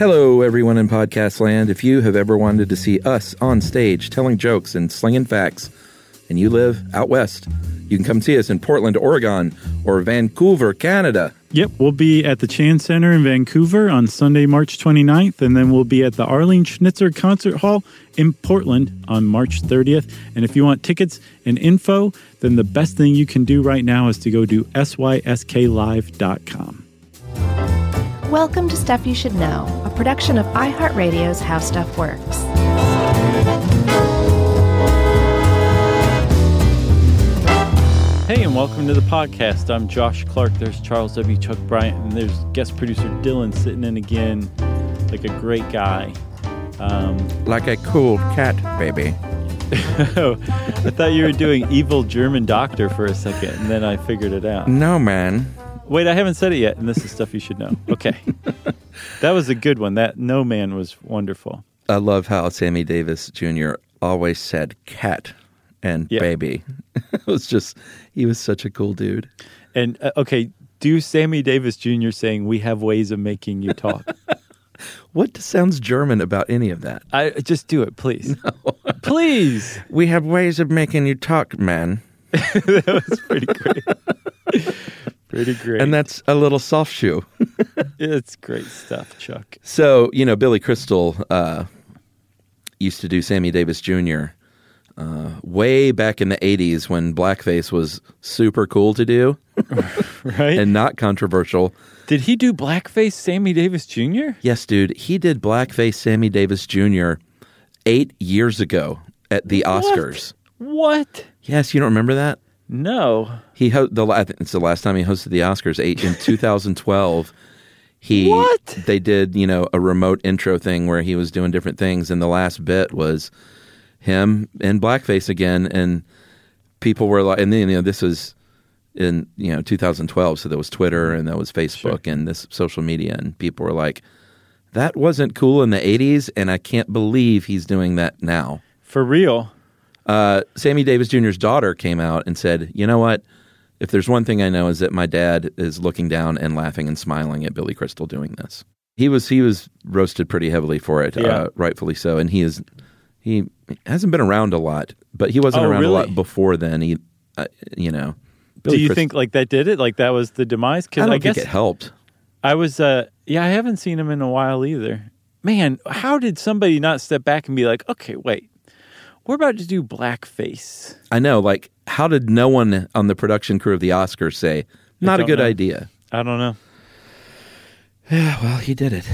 Hello, everyone in podcast land. If you have ever wanted to see us on stage telling jokes and slinging facts, and you live out west, you can come see us in Portland, Oregon, or Vancouver, Canada. Yep, we'll be at the Chan Center in Vancouver on Sunday, March 29th, and then we'll be at the Arlene Schnitzer Concert Hall in Portland on March 30th. And if you want tickets and info, then the best thing you can do right now is to go to sysklive.com. Welcome to Stuff You Should Know, a production of iHeartRadio's How Stuff Works. Hey, and welcome to the podcast. I'm Josh Clark. There's Charles W. Chuck Bryant, and there's guest producer Dylan sitting in again, like a great guy. Um, Like a cool cat, baby. I thought you were doing evil German doctor for a second, and then I figured it out. No, man. Wait, I haven't said it yet, and this is stuff you should know. Okay. that was a good one. That no man was wonderful. I love how Sammy Davis Jr. always said cat and Yeah. baby. it was just, he was such a cool dude. And uh, okay, do Sammy Davis Jr. saying we have ways of making you talk. What sounds German about any of that? I just do it, please. Please. We have ways of making you talk, man. that was pretty great. Pretty great. And that's a little soft shoe. it's great stuff, Chuck. So, you know, Billy Crystal uh, used to do Sammy Davis Jr. Uh, way back in the 80s when blackface was super cool to do Right? and not controversial. Did he do blackface Sammy Davis Jr.? Yes, dude, he did blackface Sammy Davis Jr. eight years ago at the Oscars. What? Yes, you don't remember that? No. He ho- the la- I think it's the last time he hosted the Oscars eight in 2012. He What? they did you know a remote intro thing where he was doing different things, and the last bit was him in blackface again, and people were like, and then you know this was in you know 2012, so there was Twitter and there was Facebook and this social media, and people were like, that wasn't cool in the 80s, and I can't believe he's doing that now For real. Uh, Sammy Davis Jr.'s daughter came out and said, "You know what? If there's one thing I know is that my dad is looking down and laughing and smiling at Billy Crystal doing this. He was he was roasted pretty heavily for it, Yeah. uh, rightfully so, and he is he hasn't been around a lot, but he wasn't Oh, around a lot before then. He, uh, you know, do you think like that did it? Like that was the demise? I Because don't I, guess think it helped. I was. uh Yeah, I haven't seen him in a while either. Man, how did somebody not step back and be like, okay, wait, we're about to do blackface? I know. Like, how did no one on the production crew of the Oscars say not a good know. idea? I don't know. Yeah, well, he did it.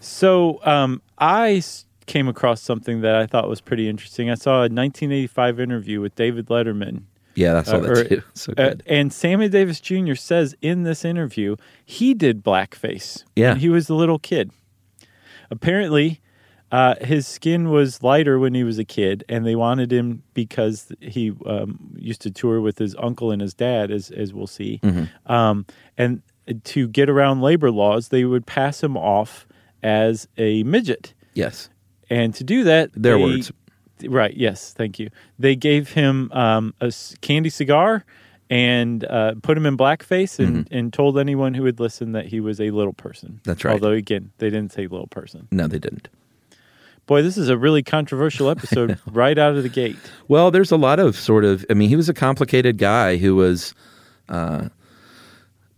So um, I s- came across something that I thought was pretty interesting. I saw a 1985 interview with David Letterman. Yeah, that's saw Uh, that too. So Uh, and Sammy Davis Jr. says in this interview he did blackface. Yeah. when he was a little kid. Apparently, uh, his skin was lighter when he was a kid, and they wanted him because he um, used to tour with his uncle and his dad, as as we'll see. Mm-hmm. Um, and to get around labor laws, they would pass him off as a midget. yes, And to do that, Their they- words. Right. Yes. Thank you. They gave him um, a candy cigar and uh, put him in blackface and, and told anyone who would listen that he was a little person. Mm-hmm. That's right. Although again, they didn't say little person. no, they didn't. Boy, this is a really controversial episode right out of the gate. Well, there's a lot of sort of. I mean, he was a complicated guy who was, uh,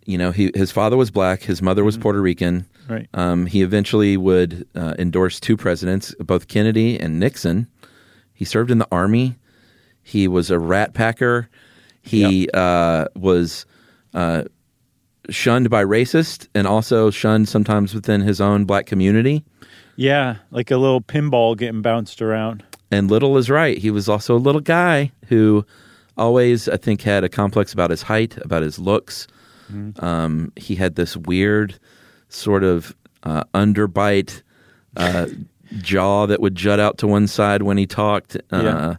you know, he his father was black, his mother was Puerto Rican. Right. Um, he eventually would uh, endorse two presidents, both Kennedy and Nixon. He served in the army. He was a rat packer. He uh, was uh, shunned by racists and also shunned sometimes within his own black community. Yeah, like a little pinball getting bounced around. And Little is right. He was also a little guy who always, I think, had a complex about his height, about his looks. Um, he had this weird sort of uh, underbite uh, jaw that would jut out to one side when he talked. Uh, Yeah.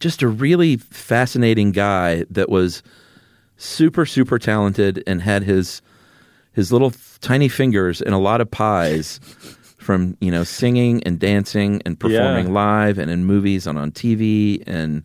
Just a really fascinating guy that was super, super talented and had his his little tiny fingers in a lot of pies from you know singing and dancing and performing Yeah. live and in movies and on TV and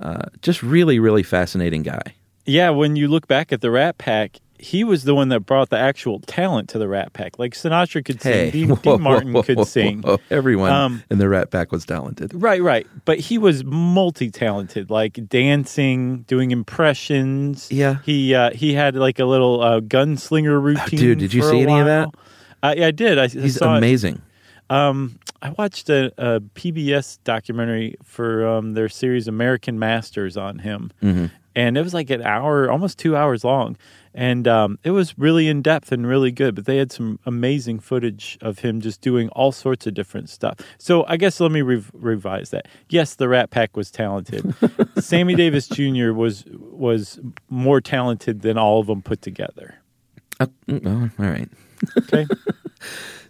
uh, just really really fascinating guy. Yeah, when you look back at the Rat Pack, he was the one that brought the actual talent to the Rat Pack. Like Sinatra could sing, Hey, Dean, whoa, Dean Martin whoa, could sing. whoa. Everyone Um, in the Rat Pack was talented. Right, right. But he was multi-talented, like dancing, doing impressions. Yeah. He uh, he had like a little uh, gunslinger routine. dude, did you see any of that? While. Uh, I did. I, I He's saw amazing. Um, I watched a, a PBS documentary for um, their series American Masters on him, Mm-hmm. and it was like an hour, almost two hours long, and um, it was really in depth and really good. But they had some amazing footage of him just doing all sorts of different stuff. So I guess let me rev- revise that. Yes, the Rat Pack was talented. Sammy Davis Jr. was was more talented than all of them put together. Mm, oh, all right. Okay.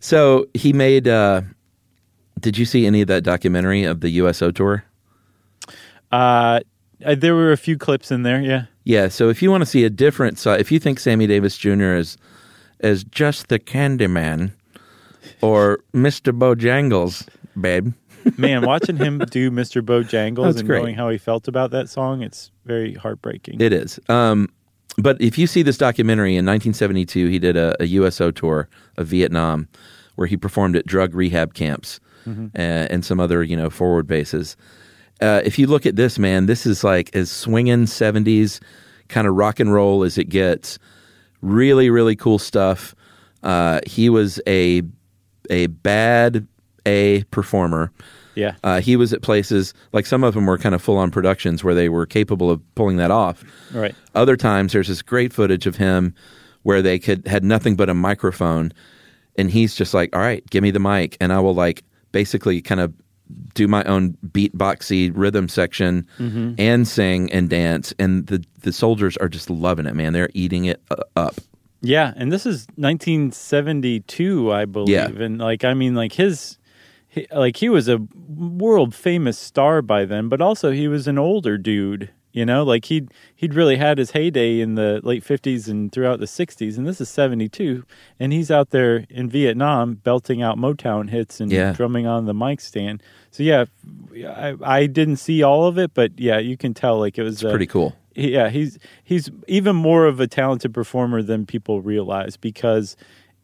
So he made. Uh, did you see any of that documentary of the USO tour? uh, there were a few clips in there. Yeah. Yeah. So if you want to see a different side, if you think Sammy Davis Jr. is is just the Candyman or Mr. Bojangles, babe, Man, watching him do Mr. Bojangles That's and great. knowing how he felt about that song, it's very heartbreaking. it is. Um, but if you see this documentary in 1972, he did a, a USO tour of Vietnam, where he performed at drug rehab camps Mm-hmm. uh, and some other you know forward bases. Uh, if you look at this man, this is like as swinging 70s kind of rock and roll as it gets. Really, really cool stuff. Uh, he was a a bad A performer. Yeah. Uh, he was at places like some of them were kind of full on productions where they were capable of pulling that off. Right. Other times, there's this great footage of him where they could had nothing but a microphone, and he's just like, "All right, give me the mic, and I will like basically kind of do my own beatboxy rhythm section and sing and dance." And the the soldiers are just loving it, man. They're eating it uh, up. Yeah, and this is 1972, I believe. Yeah. And like I mean like his he, like he was a world famous star by then, but also he was an older dude, you know? Like he'd he'd really had his heyday in the late 50s and throughout the 60s, and this is 72, and he's out there in Vietnam belting out Motown hits and Yeah. drumming on the mic stand. So yeah, I, I didn't see all of it, but yeah, you can tell like it was It's pretty cool. yeah, he's he's even more of a talented performer than people realize because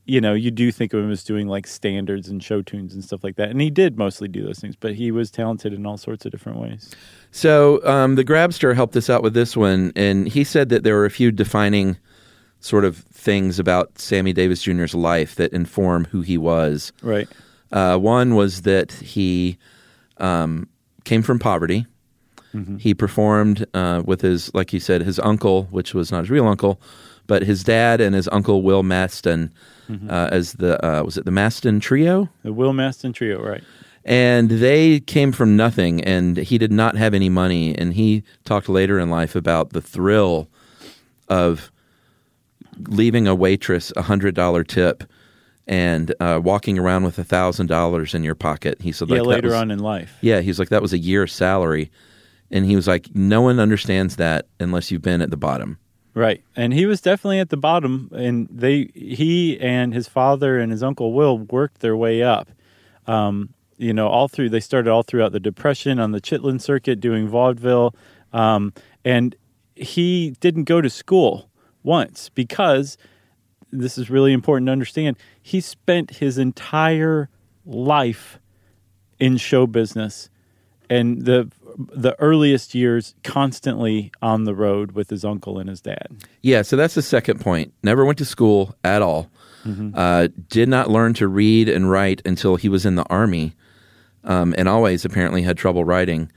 you know you do think of him as doing like standards and show tunes and stuff like that, and he did mostly do those things, but he was talented in all sorts of different ways. So um, the Grabster helped us out with this one, and he said that there were a few defining sort of things about Sammy Davis Jr.'s life that inform who he was. Right. Uh, one was that he um, came from poverty. He performed uh, with his, like you said, his uncle, which was not his real uncle, but his dad and his uncle Will Mastin uh, as the uh, was it the Mastin Trio? The Will Mastin Trio, right? and they came from nothing and he did not have any money and he talked later in life about the thrill of leaving a waitress a hundred dollar tip and uh, walking around with a thousand dollars in your pocket he said yeah, like later was- on in life. yeah he's like that was a year's salary and he was like no one understands that unless you've been at the bottom Right. And he was definitely at the bottom and they he and his father and his uncle Will worked their way up. Um, you know, all through they started all throughout the depression on the Chitlin circuit doing vaudeville. Um, and he didn't go to school once because this is really important to understand. He spent his entire life in show business and the the earliest years constantly on the road with his uncle and his dad. Yeah, so that's the second point. Never went to school at all. Uh, did not learn to read and write until he was in the army, um, and always apparently had trouble writing.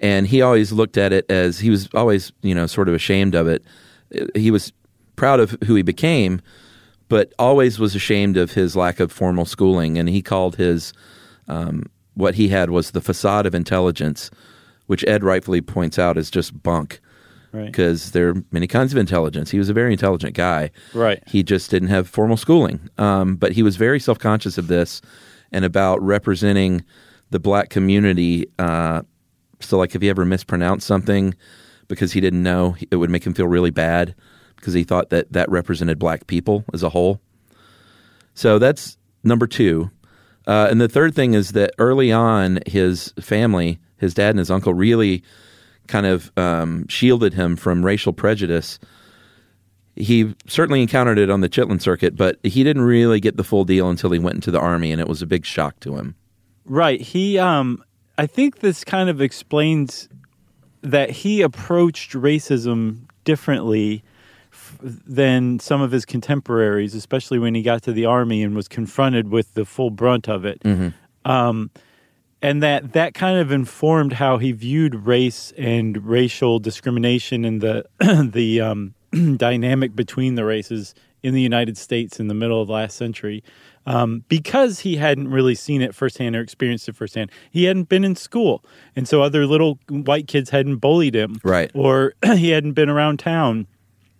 And he always looked at it as he was always, you know, sort of ashamed of it. He was proud of who he became, but always was ashamed of his lack of formal schooling. And he called his um, what he had was the facade of intelligence, which Ed rightfully points out is just bunk Right. because there are many kinds of intelligence. He was a very intelligent guy. Right. He just didn't have formal schooling. Um, but he was very self conscious of this and about representing the black community. Uh, so, like, if he ever mispronounced something because he didn't know, it would make him feel really bad because he thought that that represented black people as a whole. So, that's number two. Uh, and the third thing is that early on, his family, his dad and his uncle, really kind of um, shielded him from racial prejudice. he certainly encountered it on the Chitlin circuit, but he didn't really get the full deal until he went into the army, and it was a big shock to him. Right. He um I think this kind of explains that he approached racism differently than some of his contemporaries, especially when he got to the army and was confronted with the full brunt of it. Um, and that that kind of informed how he viewed race and racial discrimination and the the um, dynamic between the races in the United States in the middle of last century. Um, because he hadn't really seen it firsthand or experienced it firsthand, he hadn't been in school, and so other little white kids hadn't bullied him, Right. Or he hadn't been around town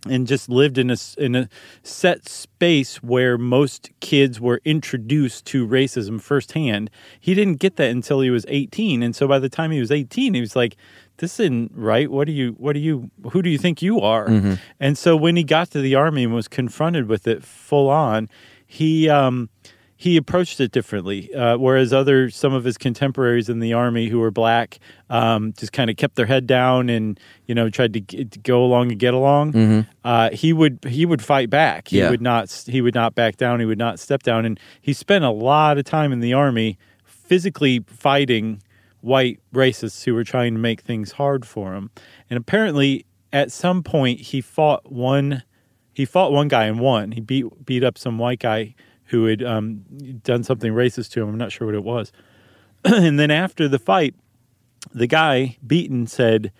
and just lived in a in a set space where most kids were introduced to racism firsthand. He didn't get that until he was 18, and so by the time he was 18, he was like, "This isn't right. What do you? What do you? Who do you think you are?" And so when he got to the army and was confronted with it full on, he um, he approached it differently. Uh, whereas other some of his contemporaries in the army who were black um, just kind of kept their head down and you know tried to, g- to go along and get along. Uh, he would he would fight back. He Yeah. would not he would not back down. He would not step down. And he spent a lot of time in the army physically fighting white racists who were trying to make things hard for him. And apparently, at some point, he fought one. He fought one guy and won. He beat beat up some white guy who had um, done something racist to him. I'm not sure what it was. and then after the fight, the guy beaten said,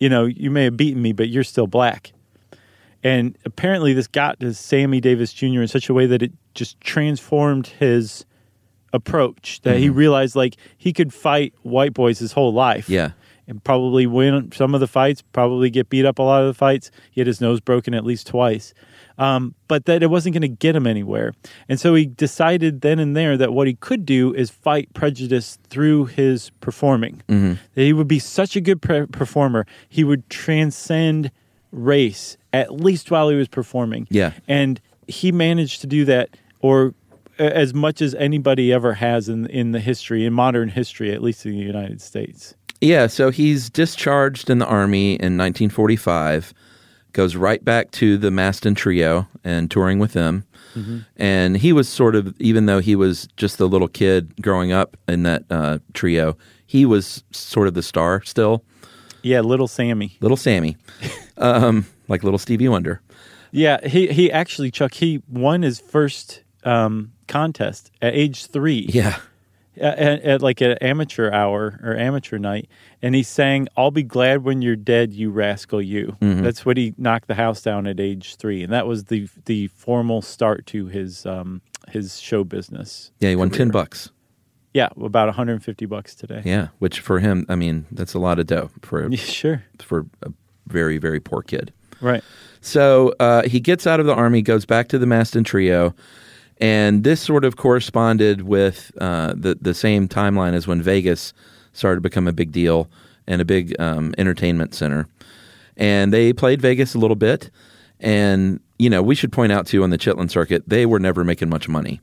"You know, you may have beaten me, but you're still black." And apparently, this got to Sammy Davis Jr. in such a way that it just transformed his approach. That he realized, like, he could fight white boys his whole life. Yeah. And probably win some of the fights, probably get beat up a lot of the fights. He had his nose broken at least twice. Um, but that it wasn't going to get him anywhere. And so he decided then and there that what he could do is fight prejudice through his performing. That he would be such a good pre- performer, he would transcend race at least while he was performing. Yeah. And he managed to do that, or as much as anybody ever has in in the history, in modern history, at least in the United States. Yeah, so he's discharged in the army in 1945, goes right back to the Mastin Trio and touring with them. And he was sort of, even though he was just a little kid growing up in that uh, trio, he was sort of the star still. Yeah, little Sammy. Little Sammy, um, like little Stevie Wonder. Yeah, he he actually Chuck he won his first um, contest at age three. Yeah. At, at, like an amateur hour or amateur night, and he sang "I'll be glad when you're dead, you rascal, you." Mm-hmm. That's what he knocked the house down at age three, and that was the the formal start to his um, his show business. Yeah, he won 10 bucks. Yeah, about 150 bucks today. Yeah, which for him, I mean, that's a lot of dough for sure. for a very very poor kid. Right. So uh, he gets out of the army, goes back to the Mastin Trio, and this sort of corresponded with uh, the the same timeline as when Vegas started to become a big deal and a big um, entertainment center. And they played Vegas a little bit, and you know we should point out too on the Chitlin circuit they were never making much money.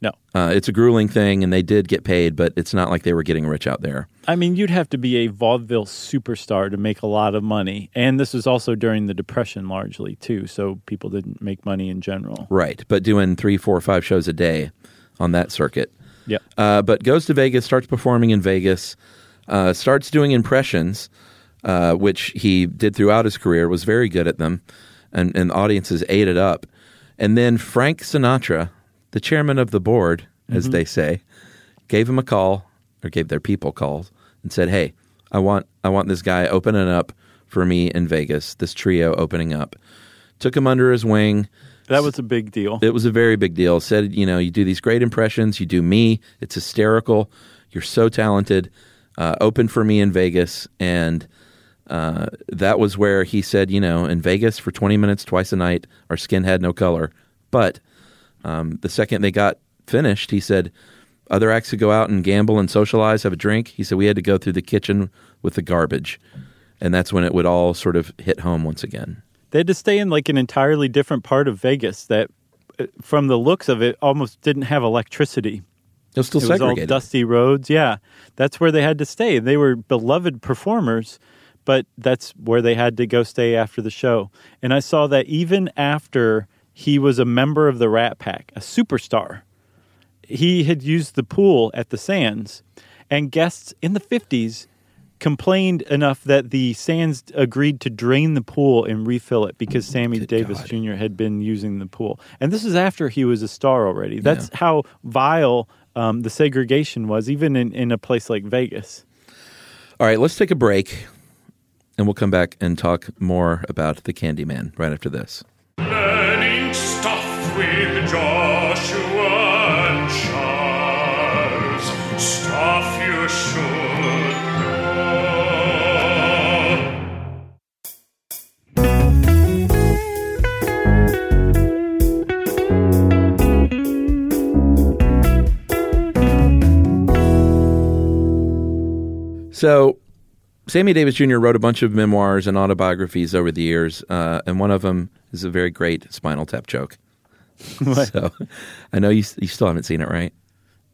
No. Uh, it's a grueling thing, and they did get paid, but it's not like they were getting rich out there. I mean, you'd have to be a vaudeville superstar to make a lot of money. And this was also during the Depression largely, too. So people didn't make money in general. Right, but doing three, four, five shows a day on that circuit. Yep. Uh, but goes to Vegas, starts performing in Vegas, uh, starts doing impressions, uh, which he did throughout his career, was very good at them, and, and audiences ate it up. And then Frank Sinatra, the chairman of the board, as they say, gave him a call, or gave their people calls, and said, "Hey, I want I want this guy opening up for me in Vegas. This trio opening up." Took him under his wing. That was a big deal. It was a very big deal. Said, you know, you do these great impressions. You do me. It's hysterical. You're so talented. Uh, open for me in Vegas, and uh, that was where he said, you know, in Vegas for 20 minutes twice a night, our skin had no color. But um, the second they got finished, he said, other acts could go out and gamble and socialize, have a drink. He said we had to go through the kitchen with the garbage, and that's when it would all sort of hit home once again. They had to stay in like an entirely different part of Vegas that, uh, from the looks of it, almost didn't have electricity. It was still it was all dusty roads. Yeah, that's where they had to stay. They were beloved performers, but that's where they had to go stay after the show. And I saw that even after he was a member of the Rat Pack, a superstar, he had used the pool at the Sands, and guests in the 50s complained enough that the Sands agreed to drain the pool and refill it because Sammy Good Davis God. Jr. had been using the pool. And this is after he was a star already. That's how vile um, the segregation was, even in, in a place like Vegas. All right, let's take a break, and we'll come back and talk more about the Candyman right after this. So, Sammy Davis Jr. wrote a bunch of memoirs and autobiographies over the years, uh, and one of them is a very great Spinal Tap joke. so, I know you you still haven't seen it, right?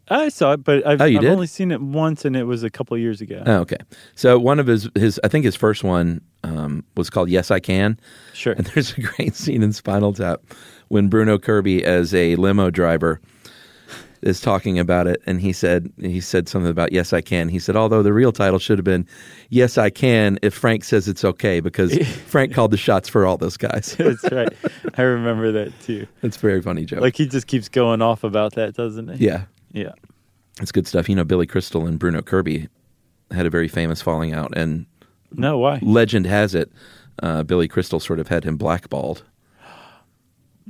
I saw it, but I've, Oh, I've only seen it once, and it was a couple years ago. Oh, okay. So one of his his I think his first one um, was called Yes I Can. Sure. And there's a great scene in Spinal Tap when Bruno Kirby as a limo driver is talking about it and he said he said something about Yes I Can. He said although the real title should have been Yes I Can if Frank says it's okay because Frank called the shots for all those guys. That's right. I remember that too. It's a very funny joke. Like he just keeps going off about that, doesn't he? yeah. Yeah. It's good stuff. You know Billy Crystal and Bruno Kirby had a very famous falling out and No, why? legend has it uh, Billy Crystal sort of had him blackballed.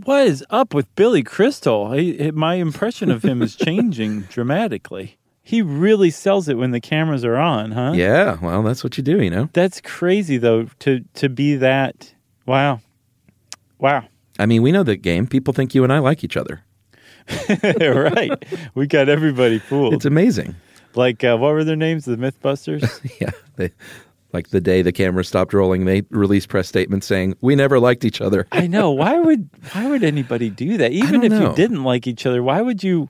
What is up with Billy Crystal? He, my impression of him is changing dramatically. He really sells it when the cameras are on, huh? Yeah, well, that's what you do, you know. That's crazy though to to be that. Wow. Wow. I mean, we know the game. People think you and I like each other. right. We got everybody fooled. It's amazing. like uh, what were their names? The Mythbusters. Yeah, they, like the day the camera stopped rolling, they released press statements saying we never liked each other. I know. Why would why would anybody do that? Even if know. you didn't like each other, why would you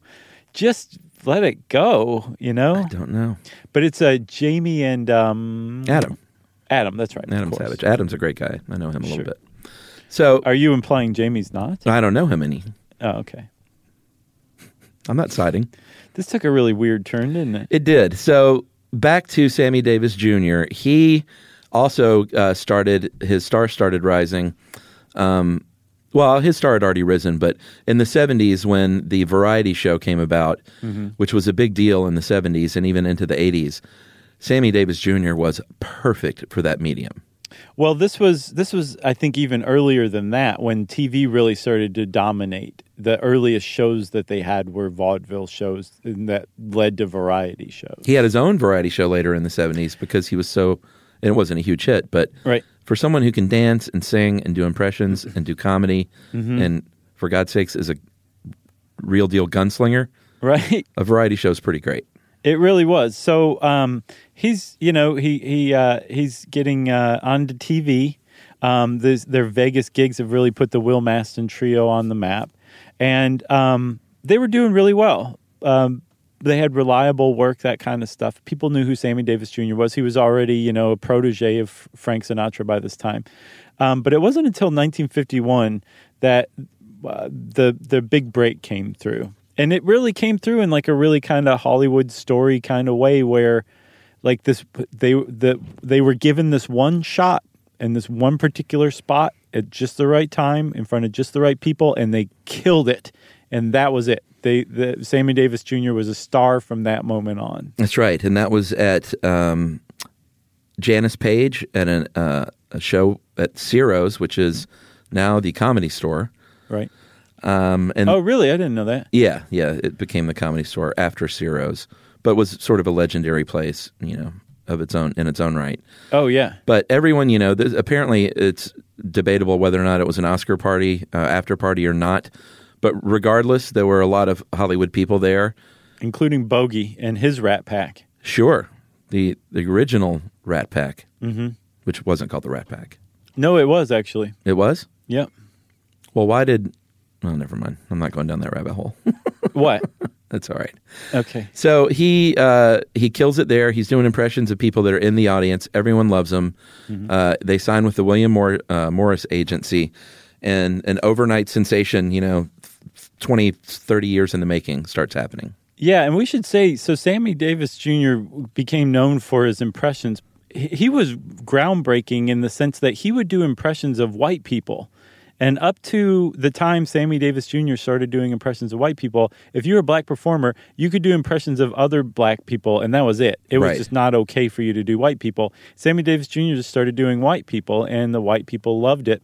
just let it go? You know. I don't know. But it's uh, Jamie and um, Adam, Adam. That's right. Adam. Savage. Adam's a great guy. I know him a Sure. little bit. So Are you implying Jamie's not? I don't know him any. Oh, okay. I'm not siding. This took a really weird turn, didn't it? It did. So back to Sammy Davis Jr. He also uh, started his star started rising. Um, well, his star had already risen, but in the '70s, when the variety show came about, which was a big deal in the '70s and even into the '80s, Sammy Davis Jr. was perfect for that medium. Well, this was this was I think even earlier than that when TV really started to dominate. The earliest shows that they had were vaudeville shows and that led to variety shows. He had his own variety show later in the '70s because he was so, and it wasn't a huge hit, but Right. for someone who can dance and sing and do impressions and do comedy, Mm-hmm. and for God's sakes is a real deal gunslinger, Right. a variety show is pretty great. It really was. So um, he's, you know, he he uh, he's getting uh, onto TV. Um, there's, their Vegas gigs have really put the Will Mastin trio on the map, and um, they were doing really well. Um, they had reliable work, that kind of stuff. People knew who Sammy Davis Jr. was. He was already, you know, a protege of Frank Sinatra by this time. Um, but it wasn't until 1951 that uh, the the big break came through, and it really came through in like a really kind of Hollywood story kind of way, where like this they the they were given this one shot in this one particular spot at just the right time in front of just the right people, and they killed it, and that was it. They the Sammy Davis Jr. was a star from that moment on. That's right, and that was at um, Janis Paige at an, uh, a show at Ciro's, which is now the Comedy Store. Right. Um, and Oh, really? I didn't know that. yeah, yeah, it became the Comedy Store after Ciro's, but was sort of a legendary place, you know, of its own in its own right. Oh, yeah. But everyone, you know, this, apparently it's debatable whether or not it was an Oscar party, uh, after party or not. But regardless, there were a lot of Hollywood people there. Including Bogey and his Rat Pack. Sure, the the original Rat Pack, mm-hmm. which wasn't called the Rat Pack. No, it was actually. It was. Yep. Well, why did? Oh, never mind. I'm not going down that rabbit hole. What? That's all right. Okay. So he uh, he kills it there. He's doing impressions of people that are in the audience. Everyone loves him. Uh, they sign with the William Mor- uh, Morris Agency, and an overnight sensation. You know, 20, 30 years in the making starts happening. Yeah, and we should say so. Sammy Davis Jr. became known for his impressions. He was groundbreaking in the sense that he would do impressions of white people. And up to the time Sammy Davis Jr. started doing impressions of white people, if you were a black performer, you could do impressions of other black people, and that was it. It was Right. just not okay for you to do white people. Sammy Davis Jr. just started doing white people, and the white people loved it.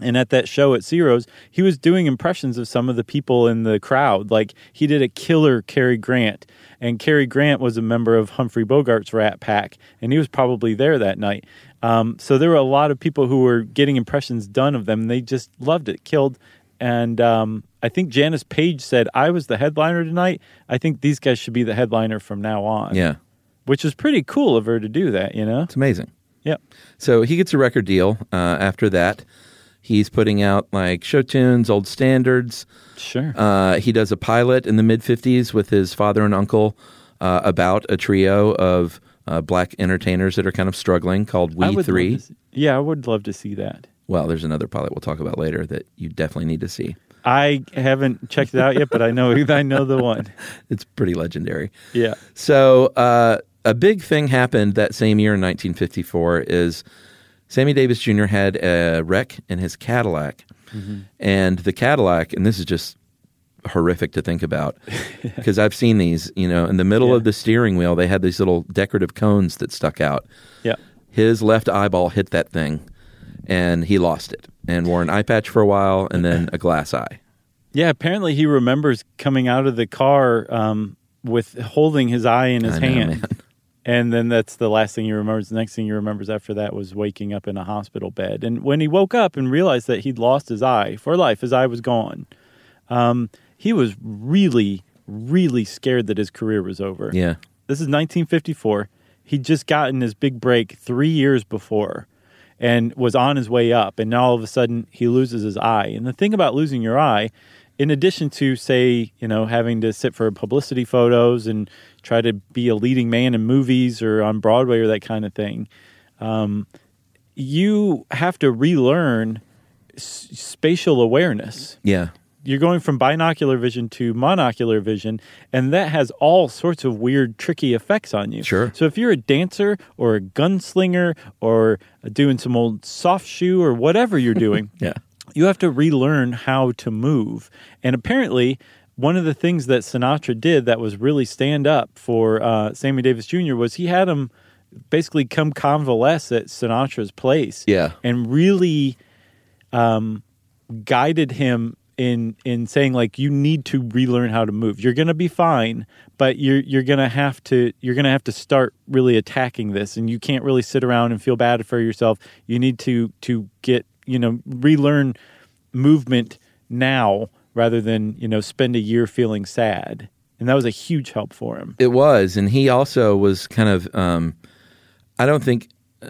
And at that show at Ciro's, he was doing impressions of some of the people in the crowd. Like he did a killer Cary Grant, and Cary Grant was a member of Humphrey Bogart's Rat Pack, and he was probably there that night. Um, so there were a lot of people who were getting impressions done of them. They just loved it, killed. And um, I think Janis Paige said, "I was the headliner tonight. I think these guys should be the headliner from now on." Yeah, which was pretty cool of her to do that. You know? it's amazing. Yeah. So he gets a record deal. Uh, after that, he's putting out like show tunes, old standards. Sure. Uh, he does a pilot in the mid 50s with his father and uncle uh, about a trio of uh, black entertainers that are kind of struggling called We Three. see- yeah, I would love to see that. Well, there's another pilot we'll talk about later that you definitely need to see. I haven't checked it out yet, but I know I know the one. It's pretty legendary. Yeah. So, uh, a big thing happened that same year in 1954 is Sammy Davis Jr. had a wreck in his Cadillac. And the Cadillac, and this is just horrific to think about because I've seen these, you know, in the middle Yeah. of the steering wheel, they had these little decorative cones that stuck out. Yeah. His left eyeball hit that thing and he lost it and wore an eye patch for a while and then a glass eye. Yeah, apparently he remembers coming out of the car um, with holding his eye in his know, hand. man. And then that's the last thing he remembers. The next thing he remembers after that was waking up in a hospital bed. And when he woke up and realized that he'd lost his eye for life, his eye was gone, um, he was really, really scared that his career was over. Yeah. This is 1954. He'd just gotten his big break three years before and was on his way up. And now all of a sudden he loses his eye. And the thing about losing your eye, in addition to, say, you know, having to sit for publicity photos and try to be a leading man in movies or on Broadway or that kind of thing, um, you have to relearn s- spatial awareness Yeah. You're going from binocular vision to monocular vision, and that has all sorts of weird, tricky effects on you. Sure. So if you're a dancer or a gunslinger or doing some old soft shoe or whatever you're doing, Yeah. you have to relearn how to move. And apparently, one of the things that Sinatra did that was really stand up for uh, Sammy Davis Jr. was he had him basically come convalesce at Sinatra's place Yeah. and really um, guided him in in saying like you need to relearn how to move. You're going to be fine, but you're you're going to have to you're going to have to start really attacking this and you can't really sit around and feel bad for yourself. You need to to get, you know, relearn movement now rather than, you know, spend a year feeling sad. And that was a huge help for him. It was, and he also was kind of. Um, I don't think.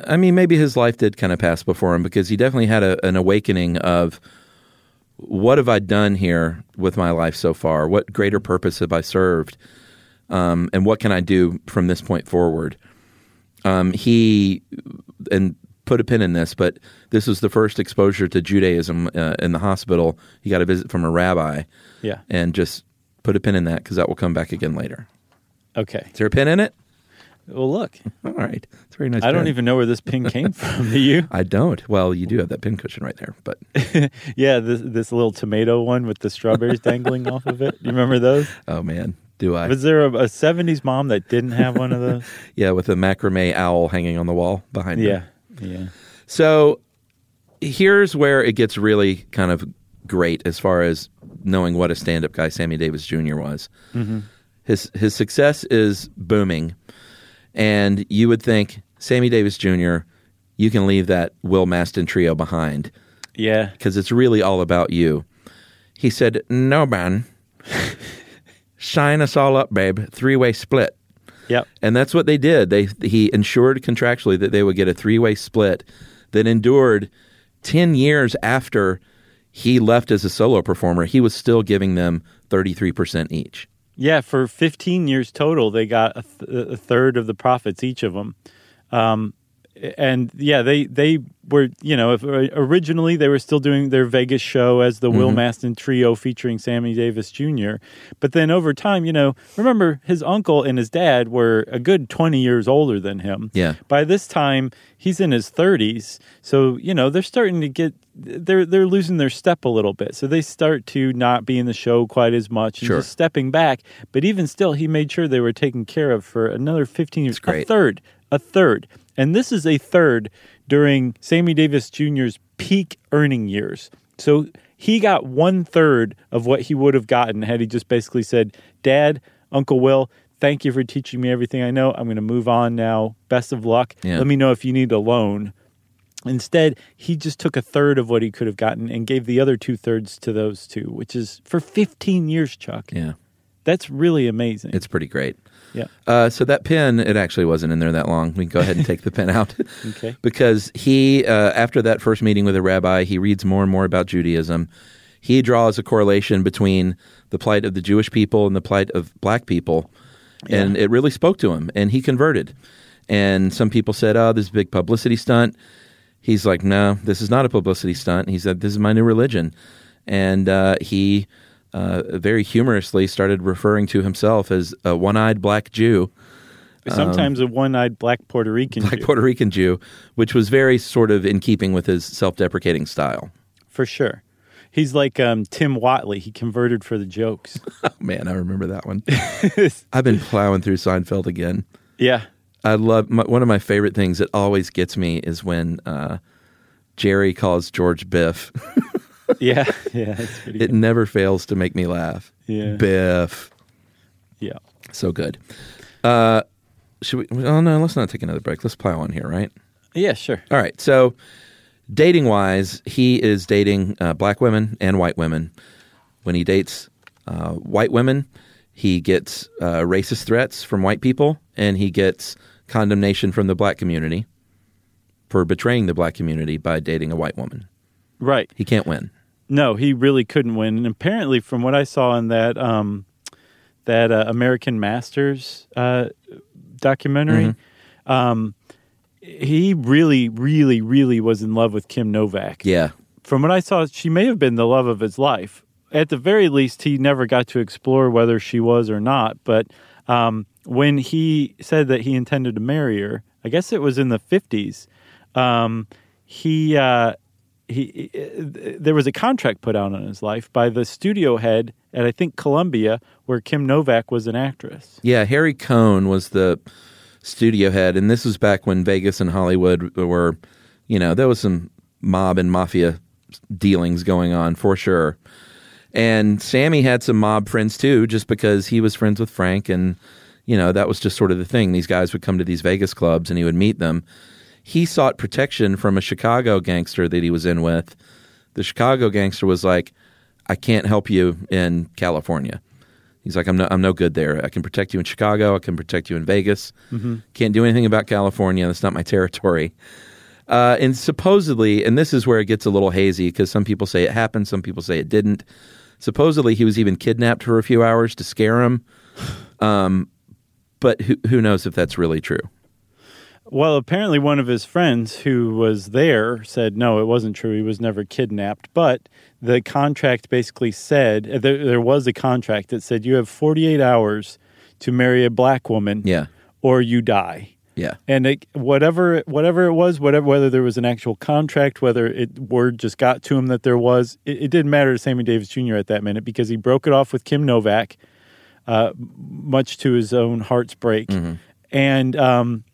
I mean, maybe his life did kind of pass before him because he definitely had a, an awakening of what have I done here with my life so far? What greater purpose have I served? Um, and what can I do from this point forward? Um, he and put a pin in this, but this was the first exposure to Judaism uh, in the hospital. He got a visit from a rabbi, Yeah. and just put a pin in that because that will come back again later. Okay. Is there a pin in it? Well, look. All right. It's very nice. I don't even know where this pin came from. Do you? I don't. Well, you do have that pin cushion right there, but Yeah, this this little tomato one with the strawberries dangling off of it. Do you remember those? oh man, do I? Was there a, a '70s mom that didn't have one of those? yeah, with a macrame owl hanging on the wall behind. yeah, Him. yeah. So here's where it gets really kind of great as far as knowing what a stand-up guy Sammy Davis Jr. was. Mm-hmm. His his success is booming, and you would think Sammy Davis Jr. You can leave that Will Mastin trio behind. Yeah, because it's really all about you. He said, No, man. Shine us all up, babe. Three way split. yep. And that's what they did. They he ensured contractually that they would get a three way split that endured ten years after he left as a solo performer. He was still giving them thirty three percent each. Yeah, for 15 years total, they got a, th- a third of the profits each of them. Um, and yeah, they they were you know if, uh, originally they were still doing their Vegas show as the Will Mastin trio featuring Sammy Davis Jr. But then over time, you know, remember his uncle and his dad were a good 20 years older than him. Yeah. By this time, he's in his 30s, so you know they're starting to get they're they're losing their step a little bit. So they start to not be in the show quite as much and Sure. just stepping back. But even still, he made sure they were taken care of for another 15 years. A third, a third. And this is a third during Sammy Davis Jr.'s peak earning years. So he got one third of what he would have gotten had he just basically said, Dad, Uncle Will, thank you for teaching me everything I know. I'm going to move on now. Best of luck. Yeah. Let me know if you need a loan. Instead, he just took a third of what he could have gotten and gave the other two thirds to those two, which is for 15 years, Chuck. Yeah, That's really amazing. it's pretty great. Yeah. Uh, so that pin, it actually wasn't in there that long. We can go ahead and take the pin out. Okay. Because he, uh, after that first meeting with a rabbi, he reads more and more about Judaism. He draws a correlation between the plight of the Jewish people and the plight of black people. And it really spoke to him, and he converted. And some people said, oh, this is a big publicity stunt. He's like, no, this is not a publicity stunt. He said, this is my new religion. And uh, he uh, very humorously started referring to himself as a one eyed black Jew. Sometimes a one eyed black Puerto Rican black Jew. Puerto Rican Jew, which was very sort of in keeping with his self-deprecating style. For sure. He's like um, Tim Whatley. He converted for the jokes. Oh, man, I remember that one. I've been plowing through Seinfeld again. yeah. I love my, one of my favorite things that always gets me is when uh, Jerry calls George Biff. Yeah. Yeah. It good. never fails to make me laugh. Yeah. Biff, Yeah. so good. Uh, should we? Oh no, let's not take another break. Let's plow on here, right? Yeah, sure. All right. So, dating wise, he is dating uh, black women and white women. When he dates uh, white women, he gets uh, racist threats from white people, and he gets condemnation from the black community for betraying the black community by dating a white woman. Right. He can't win. No, he really couldn't win. And apparently, from what I saw in that um, that uh, American Masters uh, documentary, um, he really, really, really was in love with Kim Novak. Yeah. From what I saw, she may have been the love of his life. At the very least, he never got to explore whether she was or not. But um, when he said that he intended to marry her, I guess it was in the fifties. Um, he uh, he uh, there was a contract put out on his life by the studio head at I think Columbia, where Kim Novak was an actress. Yeah, Harry Cohn was the studio head, and this was back when Vegas and Hollywood were, you know, there was some mob and mafia dealings going on for sure. And Sammy had some mob friends too, just because he was friends with Frank, and you know that was just sort of the thing. These guys would come to these Vegas clubs, and he would meet them. He sought protection from a Chicago gangster that he was in with. The Chicago gangster was like, "I can't help you in California." He's like, I'm no, I'm no good there. I can protect you in Chicago. I can protect you in Vegas. Can't do anything about California. That's not my territory. Uh, and supposedly, and this is where it gets a little hazy because some people say it happened, some people say it didn't. Supposedly, he was even kidnapped for a few hours to scare him. Um, but who, who knows if that's really true? Well, apparently, one of his friends who was there said no, it wasn't true. He was never kidnapped. But the contract basically said uh, there, there was a contract that said you have 48 hours to marry a black woman Yeah, or you die. yeah, And it, whatever whatever it was, whatever whether there was an actual contract, whether it word just got to him that there was, it, it didn't matter to Sammy Davis Jr. at that minute because he broke it off with Kim Novak, uh, much to his own heart's break, and um,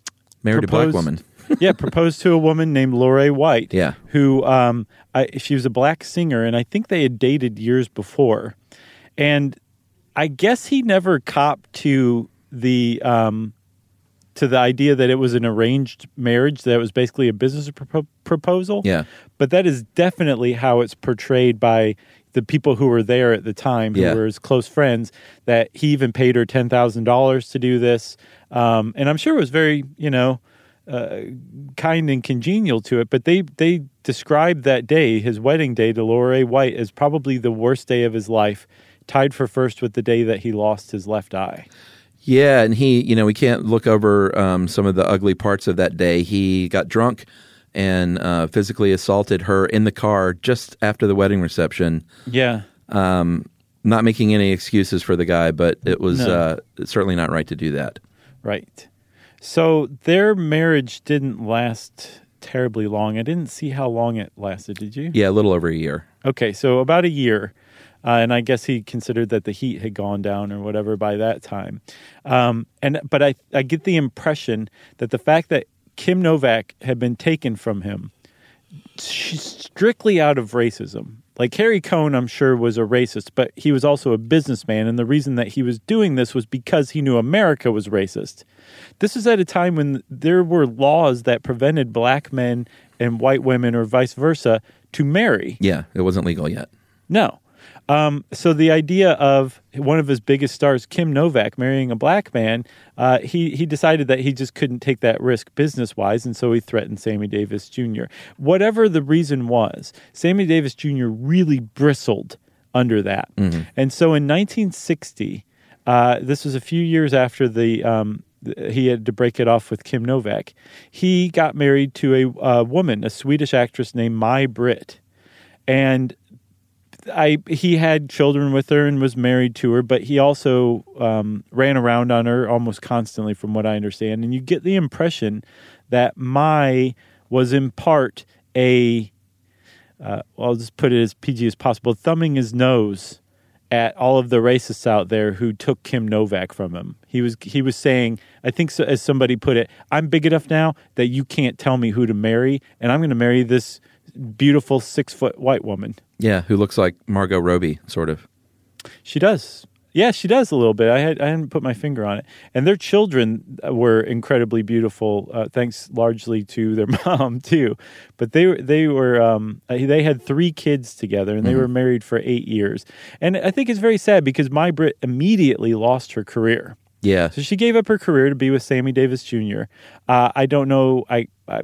married a black proposed- woman. yeah, proposed to a woman named Lorraine White. Yeah. who um, I, she was a black singer, and I think they had dated years before, and I guess he never copped to the um, to the idea that it was an arranged marriage, that it was basically a business propo- proposal. Yeah. but that is definitely how it's portrayed by the people who were there at the time, who Yeah. were his close friends. That he even paid her ten thousand dollars to do this, um, and I'm sure it was very, you know kind and congenial to it, but they they described that day, his wedding day, to Laura White, as probably the worst day of his life. tied for first with the day that he lost his left eye. Yeah, and he, you know, we can't look over um, some of the ugly parts of that day. He got drunk and uh, physically assaulted her in the car just after the wedding reception. Yeah. Um, not making any excuses for the guy, but it was No. uh, certainly not right to do that. Right. So their marriage didn't last terribly long. I didn't see how long it lasted, did you? Yeah, a little over a year. Okay, so about a year. Uh, and I guess he considered that the heat had gone down or whatever by that time. Um, and but I I get the impression that the fact that Kim Novak had been taken from him strictly out of racism. Like Harry Cohn, I'm sure was a racist, but he was also a businessman, and the reason that he was doing this was because he knew America was racist. This is at a time when there were laws that prevented black men and white women, or vice versa, to marry. Yeah, it wasn't legal yet. No. Um, so the idea of one of his biggest stars, Kim Novak, marrying a black man, uh, he he decided that he just couldn't take that risk business wise, and so he threatened Sammy Davis Jr. Whatever the reason was, Sammy Davis Jr. really bristled under that, and so in 1960, uh, this was a few years after the. Um, he had to break it off with Kim Novak. He got married to a uh, woman, a Swedish actress named Mai Britt, and I he had children with her and was married to her, but he also um, ran around on her almost constantly, from what I understand. And you get the impression that Mai was in part a, uh, well, I'll just put it as PG as possible, thumbing his nose at all of the racists out there who took Kim Novak from him. He was he was saying, I think so, as somebody put it, I'm big enough now that you can't tell me who to marry, and I'm going to marry this beautiful six foot white woman. Yeah, who looks like Margot Robbie, sort of. She does. Yeah, she does a little bit. I had I hadn't put my finger on it. And their children were incredibly beautiful, uh, thanks largely to their mom too. But they they were um, uh, they had three kids together, and they were married for eight years. And I think it's very sad because Mai Britt immediately lost her career. Yeah, So she gave up her career to be with Sammy Davis Jr. Uh, I don't know. I, I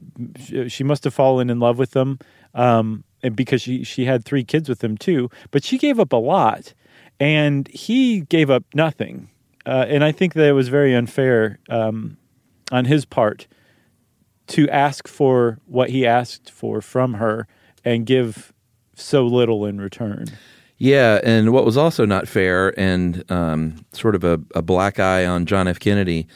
she must have fallen in love with them, um, and because she she had three kids with him too. But she gave up a lot, and he gave up nothing. Uh, and I think that it was very unfair um, on his part to ask for what he asked for from her and give so little in return. Yeah, and what was also not fair and um, sort of a, a black eye on John F. Kennedy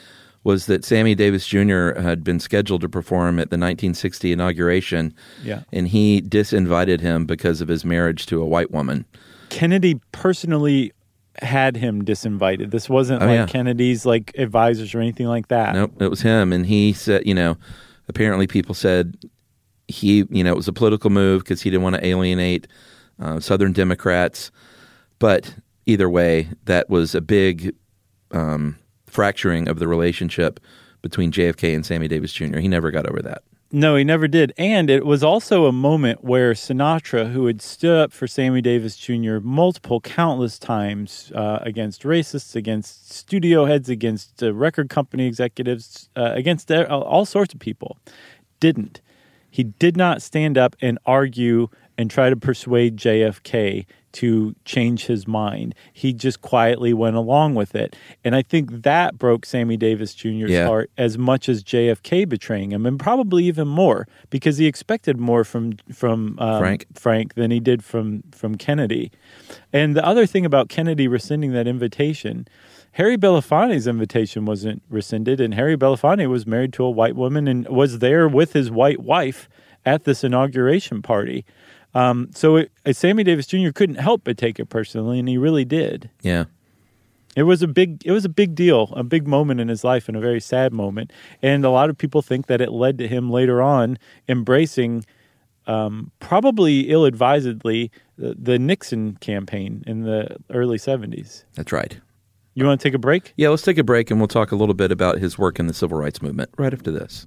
was that Sammy Davis Jr. had been scheduled to perform at the 1960 inauguration, Yeah. and he disinvited him because of his marriage to a white woman. Kennedy personally had him disinvited. This wasn't Oh, like yeah. Kennedy's like advisors or anything like that. Nope, it was him, and he said, you know, apparently people said he, you know, it was a political move because he didn't want to alienate uh, Southern Democrats. But either way, that was a big um, fracturing of the relationship between JFK and Sammy Davis Jr. He never got over that. No, he never did. And it was also a moment where Sinatra, who had stood up for Sammy Davis Jr. multiple, countless times uh, against racists, against studio heads, against uh, record company executives, uh, against all sorts of people, didn't. He did not stand up and argue and try to persuade JFK to change his mind. He just quietly went along with it. And I think that broke Sammy Davis Jr.'s Yeah. heart as much as JFK betraying him, and probably even more because he expected more from from um, Frank. Frank than he did from from Kennedy. And the other thing about Kennedy rescinding that invitation, Harry Belafonte's invitation wasn't rescinded, and Harry Belafonte was married to a white woman and was there with his white wife at this inauguration party. Um, so it, Sammy Davis Jr. couldn't help but take it personally, and he really did. Yeah. It was a big it was a big deal, a big moment in his life and a very sad moment. And a lot of people think that it led to him later on embracing um, probably ill advisedly the, the Nixon campaign in the early 70s. That's right. You want to take a break? Yeah, let's take a break and we'll talk a little bit about his work in the civil rights movement right after this.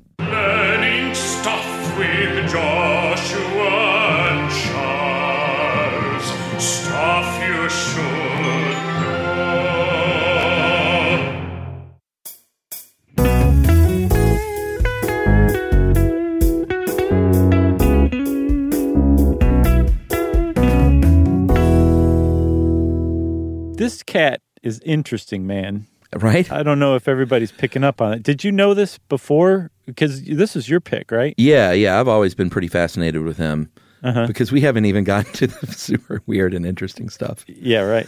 Cat is interesting, man. right? I don't know if everybody's picking up on it. Did you know this before? Because this is your pick, right? Yeah, yeah. I've always been pretty fascinated with him Uh-huh. because we haven't even gotten to the super weird and interesting stuff, Yeah, right.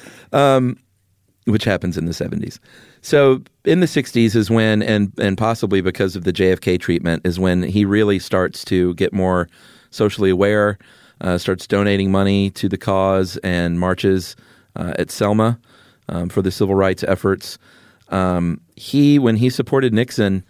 which happens in the 70s. So in the 60s is when, and, and possibly because of the JFK treatment, is when he really starts to get more socially aware, uh, starts donating money to the cause and marches uh, at Selma um, for the civil rights efforts. Um, he, when he supported Nixon,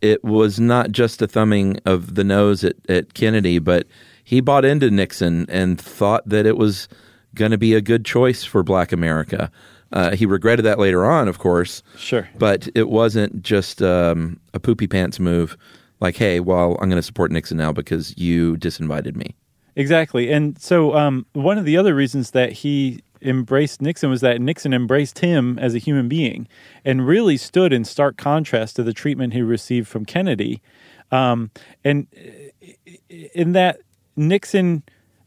it was not just a thumbing of the nose at, at Kennedy, but he bought into Nixon and thought that it was going to be a good choice for black America. Uh, he regretted that later on, of course, Sure. but it wasn't just um, a poopy pants move like, hey, well, I'm going to support Nixon now because you disinvited me. Exactly. And so um, one of the other reasons that he embraced Nixon was that Nixon embraced him as a human being and really stood in stark contrast to the treatment he received from Kennedy. Um, and in that, Nixon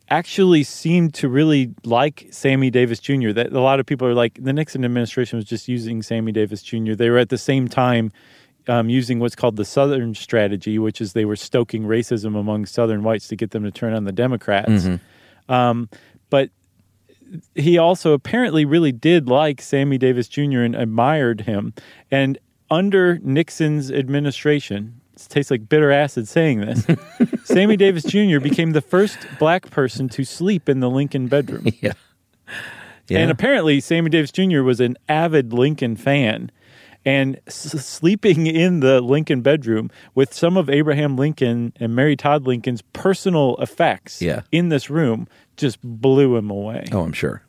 actually seemed to really like Sammy Davis Jr. That a lot of people are like the Nixon administration was just using Sammy Davis Jr. They were at the same time um, using what's called the Southern strategy, which is they were stoking racism among Southern whites to get them to turn on the Democrats. Um, but he also apparently really did like Sammy Davis Jr. and admired him. And under Nixon's administration, it tastes like bitter acid saying this, Sammy Davis Jr. became the first black person to sleep in the Lincoln bedroom. Yeah. Yeah. And apparently, Sammy Davis Jr. was an avid Lincoln fan. And s- sleeping in the Lincoln bedroom with some of Abraham Lincoln and Mary Todd Lincoln's personal effects Yeah. in this room just blew him away. oh, I'm sure.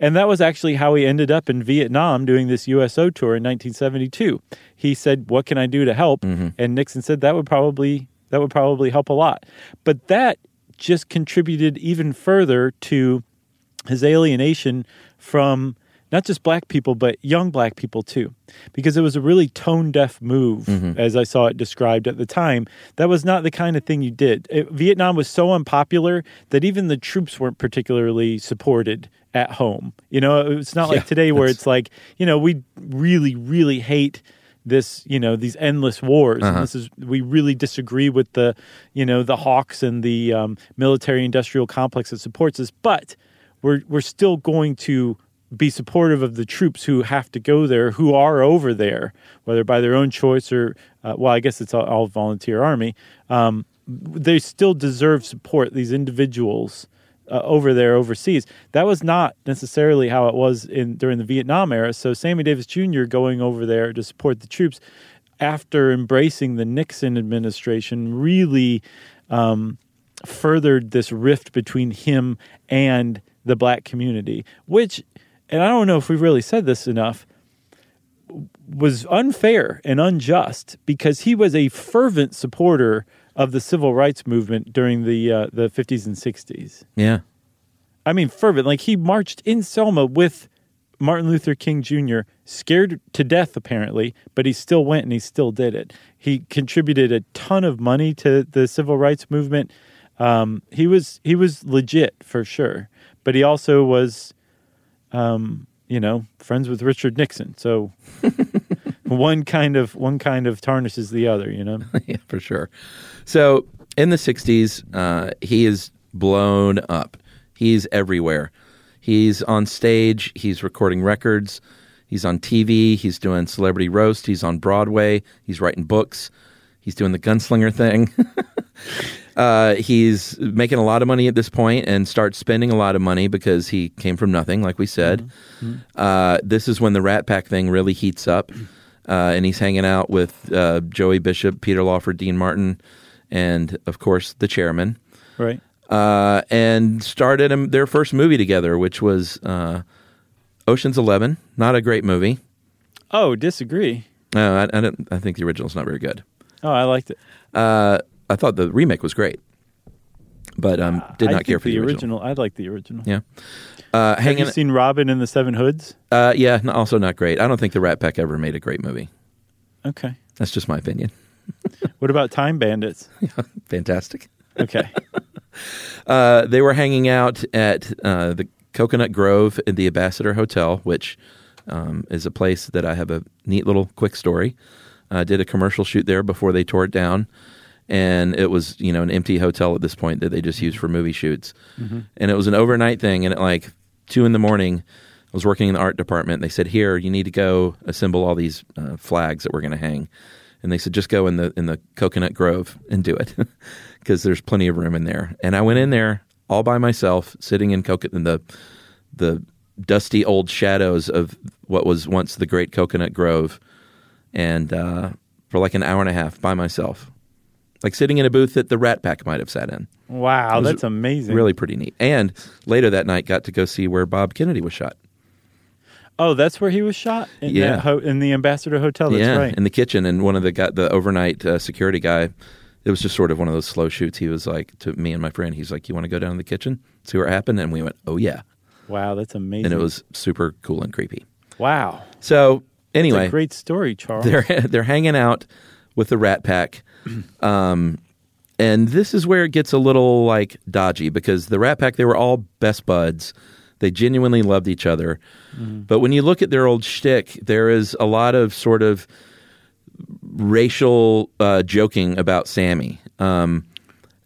And that was actually how he ended up in Vietnam doing this USO tour in 1972. He said, "What can I do to help?" Mm-hmm. And Nixon said that would probably that would probably help a lot. But that just contributed even further to his alienation from not just black people but young black people too because it was a really tone deaf move as i saw it described at the time that was not the kind of thing you did. It- vietnam was so unpopular that even the troops weren't particularly supported at home. You know it's not like today where it's like you know we really really hate this you know these endless wars and this is we really disagree with the you know the hawks and the um, military industrial complex that supports us but we're we're still going to be supportive of the troops who have to go there who are over there whether by their own choice or uh, well i guess it's all, all volunteer army um, they still deserve support these individuals uh, over there overseas. That was not necessarily how it was in during the Vietnam era. So Sammy Davis Jr. going over there to support the troops after embracing the Nixon administration really um, furthered this rift between him and the black community, which, and I don't know if we've really said this enough, was unfair and unjust because he was a fervent supporter of the civil rights movement during the uh, the 50s and 60s. Yeah. I mean, fervent. Like he marched in Selma with Martin Luther King Jr., scared to death apparently, but he still went and he still did it. He contributed a ton of money to the civil rights movement. Um, he was he was legit for sure, but he also was, um, you know, friends with Richard Nixon. So one kind of one kind of tarnishes the other. You know. yeah, for sure. So in the 60s, uh, he is blown up. He's everywhere. He's on stage, he's recording records, he's on TV, he's doing celebrity roast, he's on Broadway, he's writing books, he's doing the gunslinger thing. uh, he's making a lot of money at this point and starts spending a lot of money because he came from nothing, like we said. Uh, this is when the Rat Pack thing really heats up, uh, and he's hanging out with uh, Joey Bishop, Peter Lawford, Dean Martin, and of course the chairman. Right. Uh, and started um, their first movie together, which was uh, Ocean's Eleven. Not a great movie. Oh, disagree. No, I, I, don't, I think the original's not very good. Oh, I liked it. Uh, I thought the remake was great, but um, did not care for the, original. I like the original. Yeah. Uh, Have hanging, you seen Robin and the Seven Hoods? uh, yeah, n- also not great. I don't think the Rat Pack ever made a great movie. Okay. That's just my opinion. What about Time Bandits? Fantastic. Okay. Uh, they were hanging out at uh, the Coconut Grove in the Ambassador Hotel, which um, is a place that I have a neat little quick story. I did a commercial shoot there before they tore it down, and it was you know an empty hotel at this point that they just used for movie shoots, and it was an overnight thing. And at like two in the morning, I was working in the art department. They said, "Here, you need to go assemble all these uh, flags that we're going to hang." And they said, "Just go in the in the coconut grove and do it, because there's plenty of room in there." And I went in there all by myself, sitting in coconut in the the dusty old shadows of what was once the great coconut grove, and uh, for like an hour and a half by myself, like sitting in a booth that the Rat Pack might have sat in. Wow, that's amazing. Really pretty neat. And later that night, got to go see where Bob Kennedy was shot. Oh, that's where he was shot in Yeah. that ho- in the Ambassador Hotel. That's yeah, right. in the kitchen, and one of the guy, the overnight uh, security guy. It was just sort of one of those slow shoots. He was like to me and my friend, he's like, "You want to go down to the kitchen, see what happened?" And we went, "Oh yeah," wow, that's amazing. and it was super cool and creepy. wow. So anyway, a great story, Charles. they're they're hanging out with the Rat Pack, um, and this is where it gets a little like dodgy because the Rat Pack they were all best buds. They genuinely loved each other, but when you look at their old shtick, there is a lot of sort of racial uh, joking about Sammy. Um,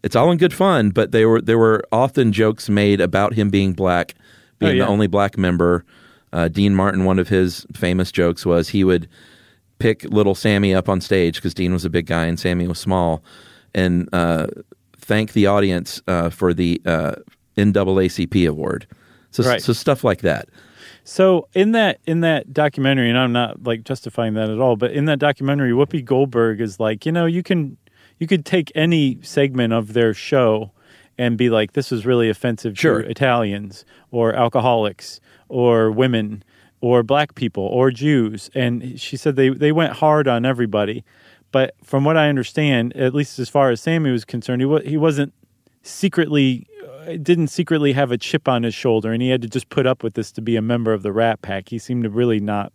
it's all in good fun, but they were there were often jokes made about him being black, being Oh, yeah. the only black member. Uh, Dean Martin, one of his famous jokes was he would pick little Sammy up on stage because Dean was a big guy and Sammy was small, and uh, thank the audience uh, for the uh, NAACP award. So, Right. so stuff like that. So in that in that documentary, and I'm not like justifying that at all, but in that documentary, Whoopi Goldberg is like, you know, you can you could take any segment of their show and be like, this is really offensive Sure. to Italians or alcoholics or women or black people or Jews, and she said they they went hard on everybody. But from what I understand, at least as far as Sammy was concerned, he he wasn't secretly uh, didn't secretly have a chip on his shoulder and he had to just put up with this to be a member of the rat pack he seemed to really not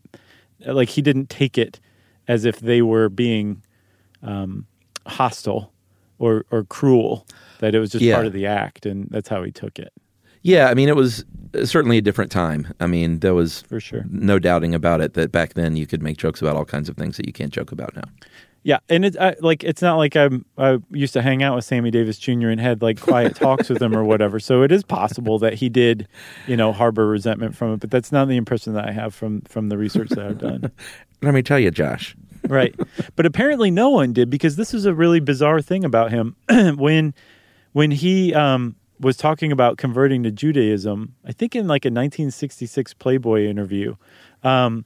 like he didn't take it as if they were being um, hostile or or cruel that it was just Yeah. part of the act and that's how he took it Yeah, I mean, it was certainly a different time. I mean, there was for sure no doubting about it that back then you could make jokes about all kinds of things that you can't joke about now. yeah and it's I, like it's not like I'm I used to hang out with Sammy Davis Jr. and had like quiet talks with him or whatever so it is possible that he did you know harbor resentment from it but that's not the impression that I have from from the research that I've done Let me tell you, Josh. right. But apparently no one did because this is a really bizarre thing about him. when when he um, was talking about converting to Judaism, I think in like a 1966 Playboy interview, um,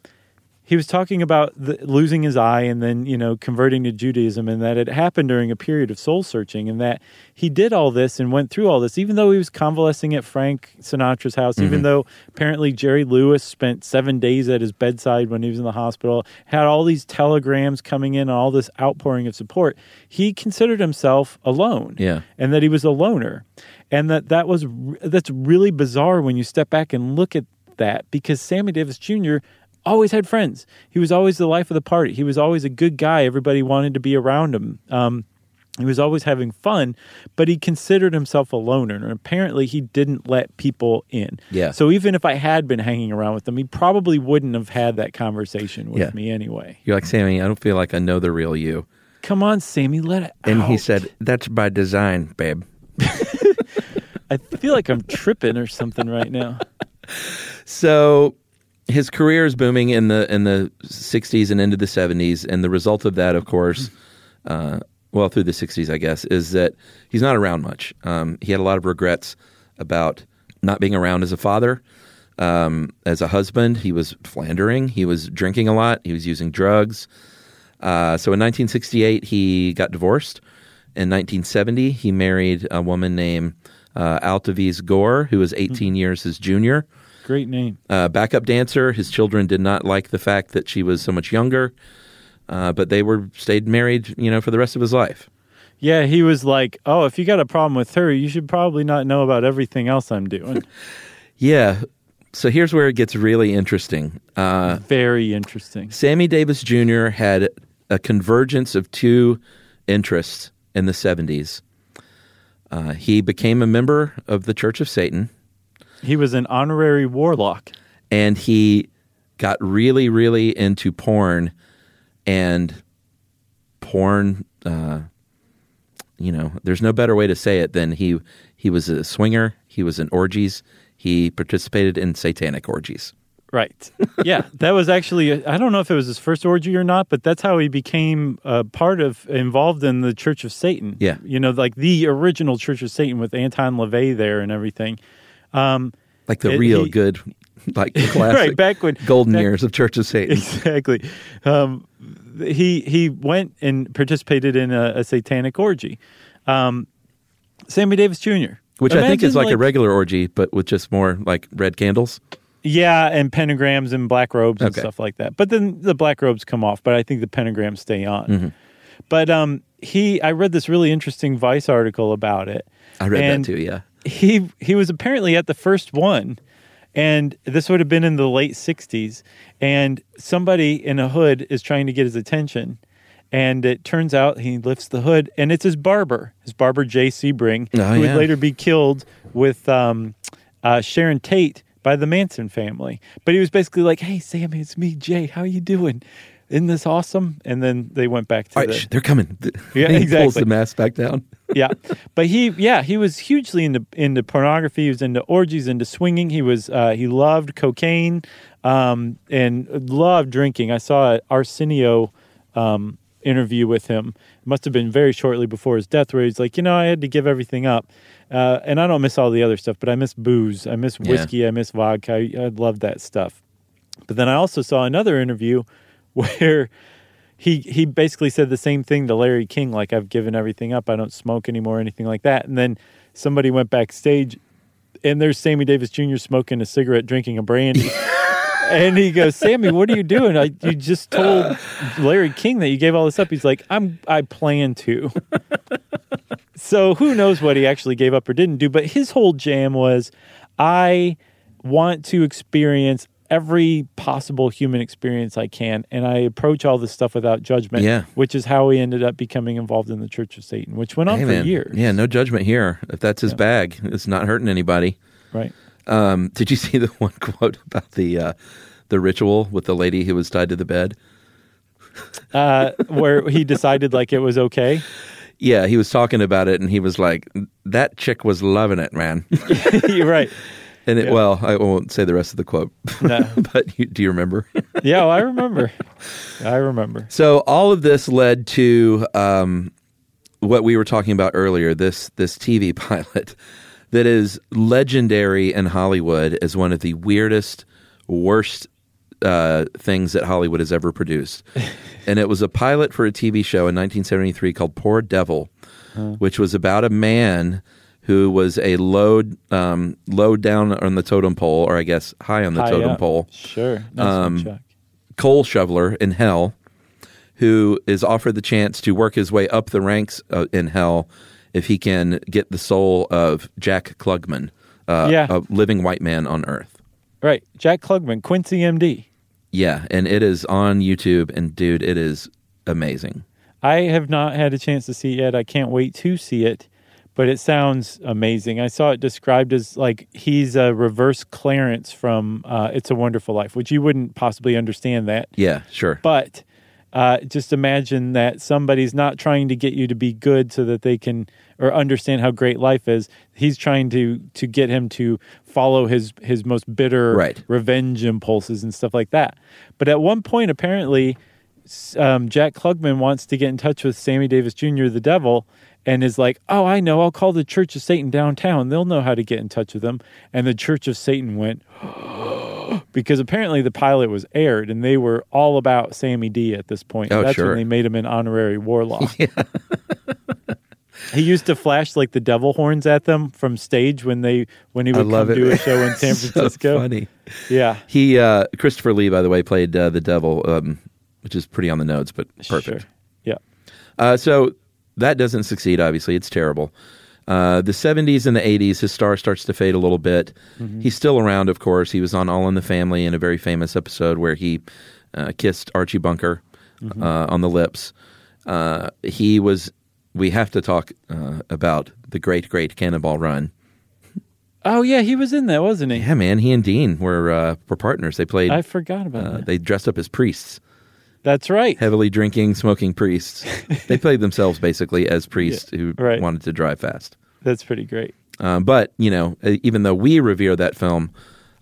he was talking about the, losing his eye and then you know converting to Judaism, and that it happened during a period of soul searching, and that he did all this and went through all this, even though he was convalescing at Frank Sinatra's house, even though apparently Jerry Lewis spent seven days at his bedside when he was in the hospital, had all these telegrams coming in, and all this outpouring of support. He considered himself alone, Yeah. and that he was a loner, and that that was that's really bizarre when you step back and look at that because Sammy Davis Jr. always had friends. He was always the life of the party. He was always a good guy. Everybody wanted to be around him. Um, he was always having fun, but he considered himself a loner, and apparently he didn't let people in. Yeah. So even if I had been hanging around with him, he probably wouldn't have had that conversation with Yeah. me anyway. You're like, Sammy, I don't feel like I know the real you. Come on, Sammy, let it And he said, That's by design, babe. I feel like I'm tripping or something right now. So his career is booming in the in the 60s and into the 70s, and the result of that, of course, uh, well through the 60s, I guess, is that he's not around much. Um, he had a lot of regrets about not being around as a father, um, as a husband. He was philandering. He was drinking a lot. He was using drugs. Uh, so in 1968, he got divorced. In 1970, he married a woman named uh, Altovise Gore, who was 18 years his junior Great name. uh, backup dancer. His children did not like the fact that she was so much younger, uh, but they were stayed married, you know, for the rest of his life. Yeah, he was like, "Oh, if you got a problem with her, you should probably not know about everything else I'm doing." Yeah. So here's where it gets really interesting. Uh, Very interesting. Sammy Davis Jr. had a convergence of two interests in the 70s. Uh, he became a member of the Church of Satan, He was an honorary warlock. and he got really, really into porn and porn. Uh, you know, there's no better way to say it than he he was a swinger. He was in orgies. He participated in satanic orgies. Right. Yeah, that was actually I don't know if it was his first orgy or not, but that's how he became a part of involved in the Church of Satan. Yeah. You know, like the original Church of Satan with Anton LaVey there and everything. Um Like the It- real he- good, like the classic right back when golden back- years of Church of Satan. exactly. Um, he he went and participated in a, a satanic orgy. Um, Sammy Davis Jr. Which I think is Imagine, like, a regular orgy, but with just more like red candles. Yeah, and pentagrams and black robes and Okay. stuff like that. But then the black robes come off, but I think the pentagrams stay on. Mm-hmm. But um, he, I read this really interesting Vice article about it. I read And that too. Yeah. He he was apparently at the first one, and this would have been in the late '60s. And somebody in a hood is trying to get his attention, and it turns out he lifts the hood, and it's his barber, his barber Jay Sebring, Oh, who yeah. would later be killed with um, uh, Sharon Tate by the Manson family. But he was basically like, "Hey, Sammy, it's me, Jay. How you doing? Isn't this awesome?" And then they went back to All right, the shh, they're coming. Yeah, he pulls the mask back down. yeah, but he yeah he was hugely into into pornography. He was into orgies, into swinging. He was uh, he loved cocaine um, and loved drinking. I saw an Arsenio um, interview with him. Must have been very shortly before his death, where he's like, you know, I had to give everything up, uh, and I don't miss all the other stuff, but I miss booze, I miss Yeah. whiskey, I miss vodka. I, I love that stuff. But then I also saw another interview where he he basically said the same thing to Larry King, like I've given everything up, I don't smoke anymore, anything like that. And then somebody went backstage, and there's Sammy Davis Jr. smoking a cigarette, drinking a brandy. And he goes, Sammy, what are you doing? I, you just told Larry King that you gave all this up. He's like, I'm, I plan to. so who knows what he actually gave up or didn't do? But his whole jam was, I want to experience every possible human experience I can, and I approach all this stuff without judgment. Yeah. which is how he ended up becoming involved in the Church of Satan, which went on Hey, for man. years. Yeah, no judgment here. If that's his bag, it's not hurting anybody. right. Um, did you see the one quote about the uh, the ritual with the lady who was tied to the bed? Uh, where he decided like it was okay. Yeah, he was talking about it, and he was like, "That chick was loving it, man." You're right. And it, Yeah. well, I won't say the rest of the quote, No. but you, do you remember? Yeah, well, I remember. I remember. So all of this led to um, what we were talking about earlier. This this TV pilot that is legendary in Hollywood as one of the weirdest, worst uh, things that Hollywood has ever produced. and it was a pilot for a TV show in 1973 called Poor Devil, which was about a man who was a low um, low down on the totem pole, or I guess high on the High totem up. pole Sure. Nice Um, coal shoveler in hell who is offered the chance to work his way up the ranks uh, in hell if he can get the soul of Jack Klugman, uh, Yeah. a living white man on Earth. Right. Jack Klugman, Quincy MD. Yeah, and it is on YouTube, and dude, it is amazing. I have not had a chance to see it yet. I can't wait to see it, but it sounds amazing. I saw it described as like he's a reverse Clarence from uh, It's a Wonderful Life, which you wouldn't possibly understand that. Yeah, sure. But uh, just imagine that somebody's not trying to get you to be good so that they can or understand how great life is. He's trying to to get him to follow his his most bitter Right. revenge impulses and stuff like that. But at one point, apparently, um, Jack Klugman wants to get in touch with Sammy Davis Jr., the devil, and is like, "Oh, I know. I'll call the Church of Satan downtown. They'll know how to get in touch with him." And the Church of Satan went. Because apparently the pilot was aired, and they were all about Sammy D at this point. Oh, That's sure. when they made him an honorary warlock. Yeah. he used to flash like the devil horns at them from stage when they when he would come it. do a show in San So Francisco. funny. Yeah, He uh, Christopher Lee, by the way, played uh, the devil, um, which is pretty on the notes, but perfect. Sure. Yeah, Uh, so that doesn't succeed. Obviously, it's terrible. Uh, the 70s and the 80s, his star starts to fade a little bit. He's still around, of course. He was on All in the Family in a very famous episode where he uh, kissed Archie Bunker uh, on the lips. Uh, he was. We have to talk uh, about the great, great Cannonball Run. Oh yeah, he was in that, wasn't he? Yeah, man. He and Dean were uh, were partners. They played. I forgot about that. they dressed up as priests, That's right. heavily drinking, smoking priests. they played themselves basically as priests who right. wanted to drive fast. That's pretty great. Um, but you know, uh, even though we revere that film,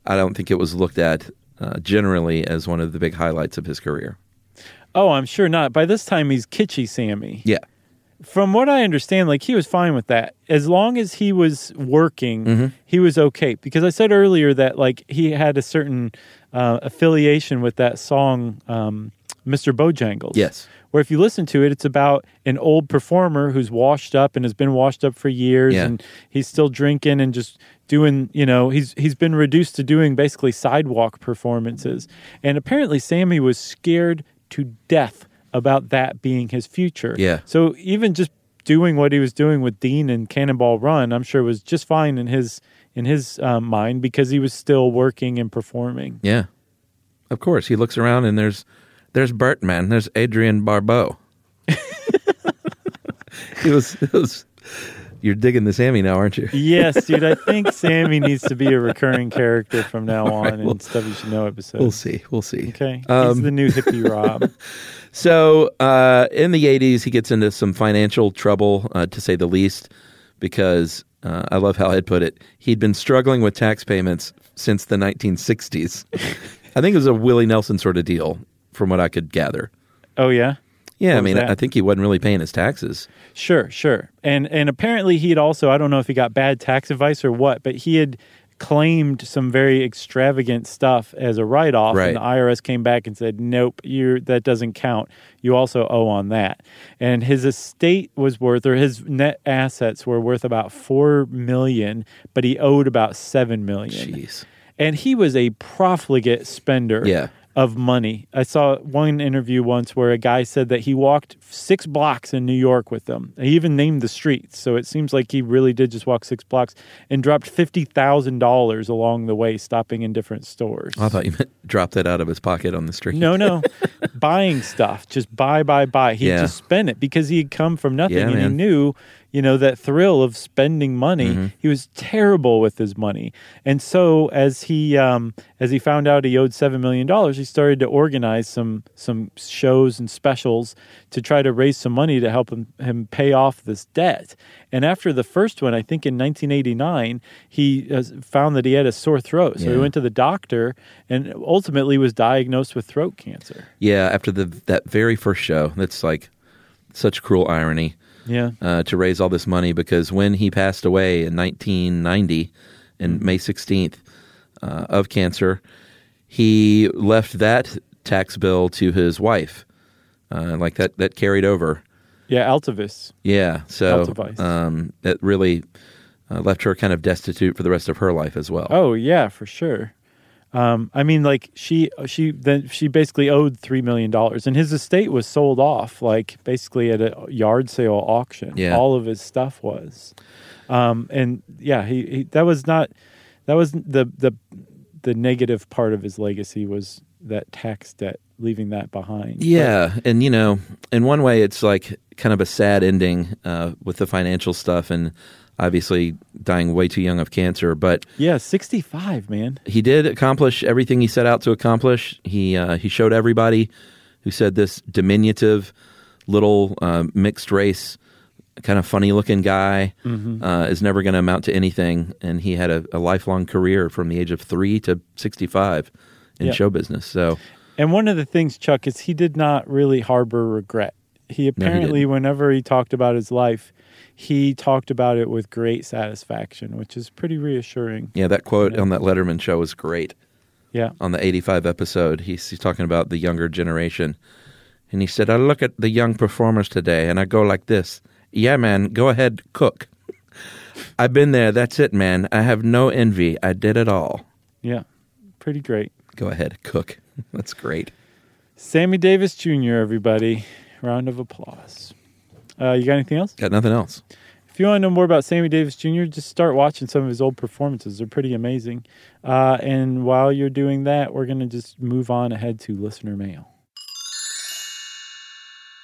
I don't think it was looked at uh, generally as one of the big highlights of his career. Oh, I'm sure not. By this time, he's kitschy Sammy. Yeah, From what I understand, like he was fine with that as long as he was working. He was okay because I said earlier that like he had a certain uh, affiliation with that song, um, Mr. Bojangles. Yes. Where if you listen to it, it's about an old performer who's washed up and has been washed up for years, Yeah. and he's still drinking and just doing. You know, he's he's been reduced to doing basically sidewalk performances. And apparently, Sammy was scared to death about that being his future. Yeah. So even just doing what he was doing with Dean and Cannonball Run, I'm sure was just fine in his in his um, mind because he was still working and performing. yeah. Of course, he looks around and there's there's Burt, man. There's Adrienne Barbeau. it was it was. You're digging the Sammy now, aren't you? Yes, dude. I think Sammy needs to be a recurring character from now on well, in stuff you should know episodes. We'll see. We'll see. Okay, he's Um, the new hippie Rob. So uh, in the 80s, he gets into some financial trouble, uh, to say the least, because uh, I love how Ed put it. He'd been struggling with tax payments since the 1960s. I think it was a Willie Nelson sort of deal, from what I could gather. Oh yeah, Yeah, I What was mean. I think he wasn't really paying his taxes. sure, sure. And and apparently he'd also I don't know if he got bad tax advice or what, but he had claimed some very extravagant stuff as a write off, Right. and the IRS came back and said, "Nope, you that doesn't count. You also owe on that." And his estate was worth, or his net assets were worth about four million, but he owed about seven million. Jeez. and he was a profligate spender Yeah. Of money. I saw one interview once where a guy said that he walked six blocks in New York with them. He even named the streets, so it seems like he really did just walk six blocks and dropped fifty thousand dollars along the way, stopping in different stores. I thought you meant drop that out of his pocket on the street. No, no, buying stuff, just buy, buy, buy. He Yeah. just spent it because he had come from nothing, Yeah, and he knew, you know, that thrill of spending money. Mm-hmm. He was terrible with his money, and so as he um, as he found out he owed seven million dollars, he started to organize some some shows and specials to try to raise some money to help him him pay off this debt. And after the first one, I think in 1989, he uh, found that he had a sore throat, so he went to the doctor and ultimately was diagnosed with throat cancer. Yeah, after the that very first show, that's like such cruel irony. Yeah. uh, to raise all this money because when he passed away in 1990, in May 16th, uh, of cancer, he left that tax bill to his wife. Uh, like that, that carried over. Yeah, Altovise. Yeah, so Altovise. um, it really uh, left her kind of destitute for the rest of her life as well. Oh yeah, for sure. Um, I mean, like she she then she basically owed three million dollars, and his estate was sold off, like basically at a yard sale auction. Yeah. all of his stuff was, um, and yeah, he, he that was not that was the the the negative part of his legacy was that tax debt, leaving that behind. Yeah, and you know, in one way, it's like kind of a sad ending uh, with the financial stuff, and obviously dying way too young of cancer. But yeah, sixty five, man. he did accomplish everything he set out to accomplish. He uh, he showed everybody who said this diminutive little uh, mixed race, kind of funny looking guy uh, is never going to amount to anything. And he had a, a lifelong career from the age of three to sixty five in Yeah. show business. So And one of the things, Chuck, is he did not really harbor regret. He apparently, didn't. whenever he talked about his life, he talked about it with great satisfaction, which is pretty reassuring. yeah, that quote on that Letterman show was great. Yeah. on the 85 episode, he's, he's talking about the younger generation. And he said, I look at the young performers today and I go like this Yeah, man, go ahead, cook. I've been there. That's it, man. I have no envy. I did it all. Yeah. Pretty great. Go ahead, cook. That's great. Sammy Davis Jr., everybody. Round of applause. Uh, you got anything else? Got nothing else. If you want to know more about Sammy Davis Jr., just start watching some of his old performances. They're pretty amazing. Uh, and while you're doing that, we're going to just move on ahead to listener mail.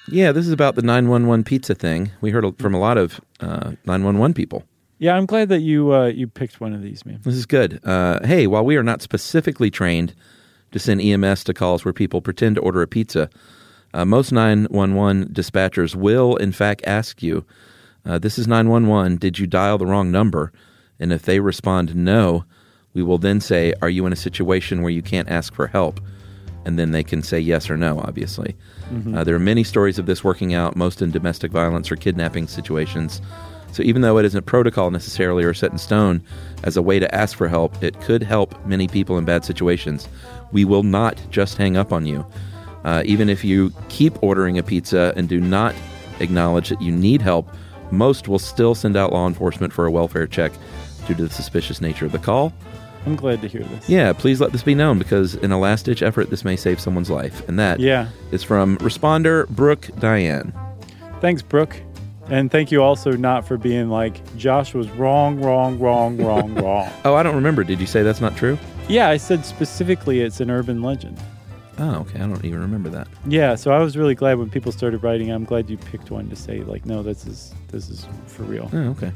Yeah, this is about the 911 pizza thing. We heard from a lot of uh, 911 people. Yeah, I'm glad that you uh, you picked one of these, man. This is good. Uh, hey, while we are not specifically trained to send EMS to calls where people pretend to order a pizza, uh, most 911 dispatchers will, in fact, ask you, uh, This is 911. Did you dial the wrong number? And if they respond no, we will then say, Are you in a situation where you can't ask for help? And then they can say yes or no, obviously. Uh, there are many stories of this working out, most in domestic violence or kidnapping situations. So even though it isn't protocol necessarily or set in stone as a way to ask for help, it could help many people in bad situations. We will not just hang up on you. Uh, even if you keep ordering a pizza and do not acknowledge that you need help, most will still send out law enforcement for a welfare check due to the suspicious nature of the call. I'm glad to hear this. Yeah, please let this be known because in a last ditch effort, this may save someone's life. And that is Yeah. from responder Brooke Diane. Thanks, Brooke. And thank you also not for being like, Josh was wrong, wrong, wrong, wrong, wrong. Oh, I don't remember. Did you say that's not true? Yeah, I said specifically it's an urban legend. Oh, okay. I don't even remember that. Yeah, so I was really glad when people started writing. I'm glad you picked one to say like, no, this is this is for real. Oh, okay.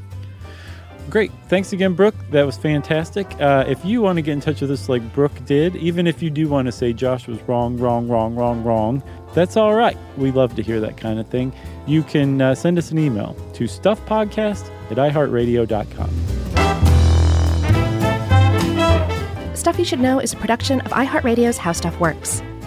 Great. Thanks again, Brooke. That was fantastic. Uh, if you want to get in touch with us like Brooke did, even if you do want to say Josh was wrong, wrong, wrong, wrong, wrong, that's all right. We love to hear that kind of thing. You can uh, send us an email to stuffpodcast at iheartradio.com. Stuff You Should Know is a production of iHeartRadio's How Stuff Works.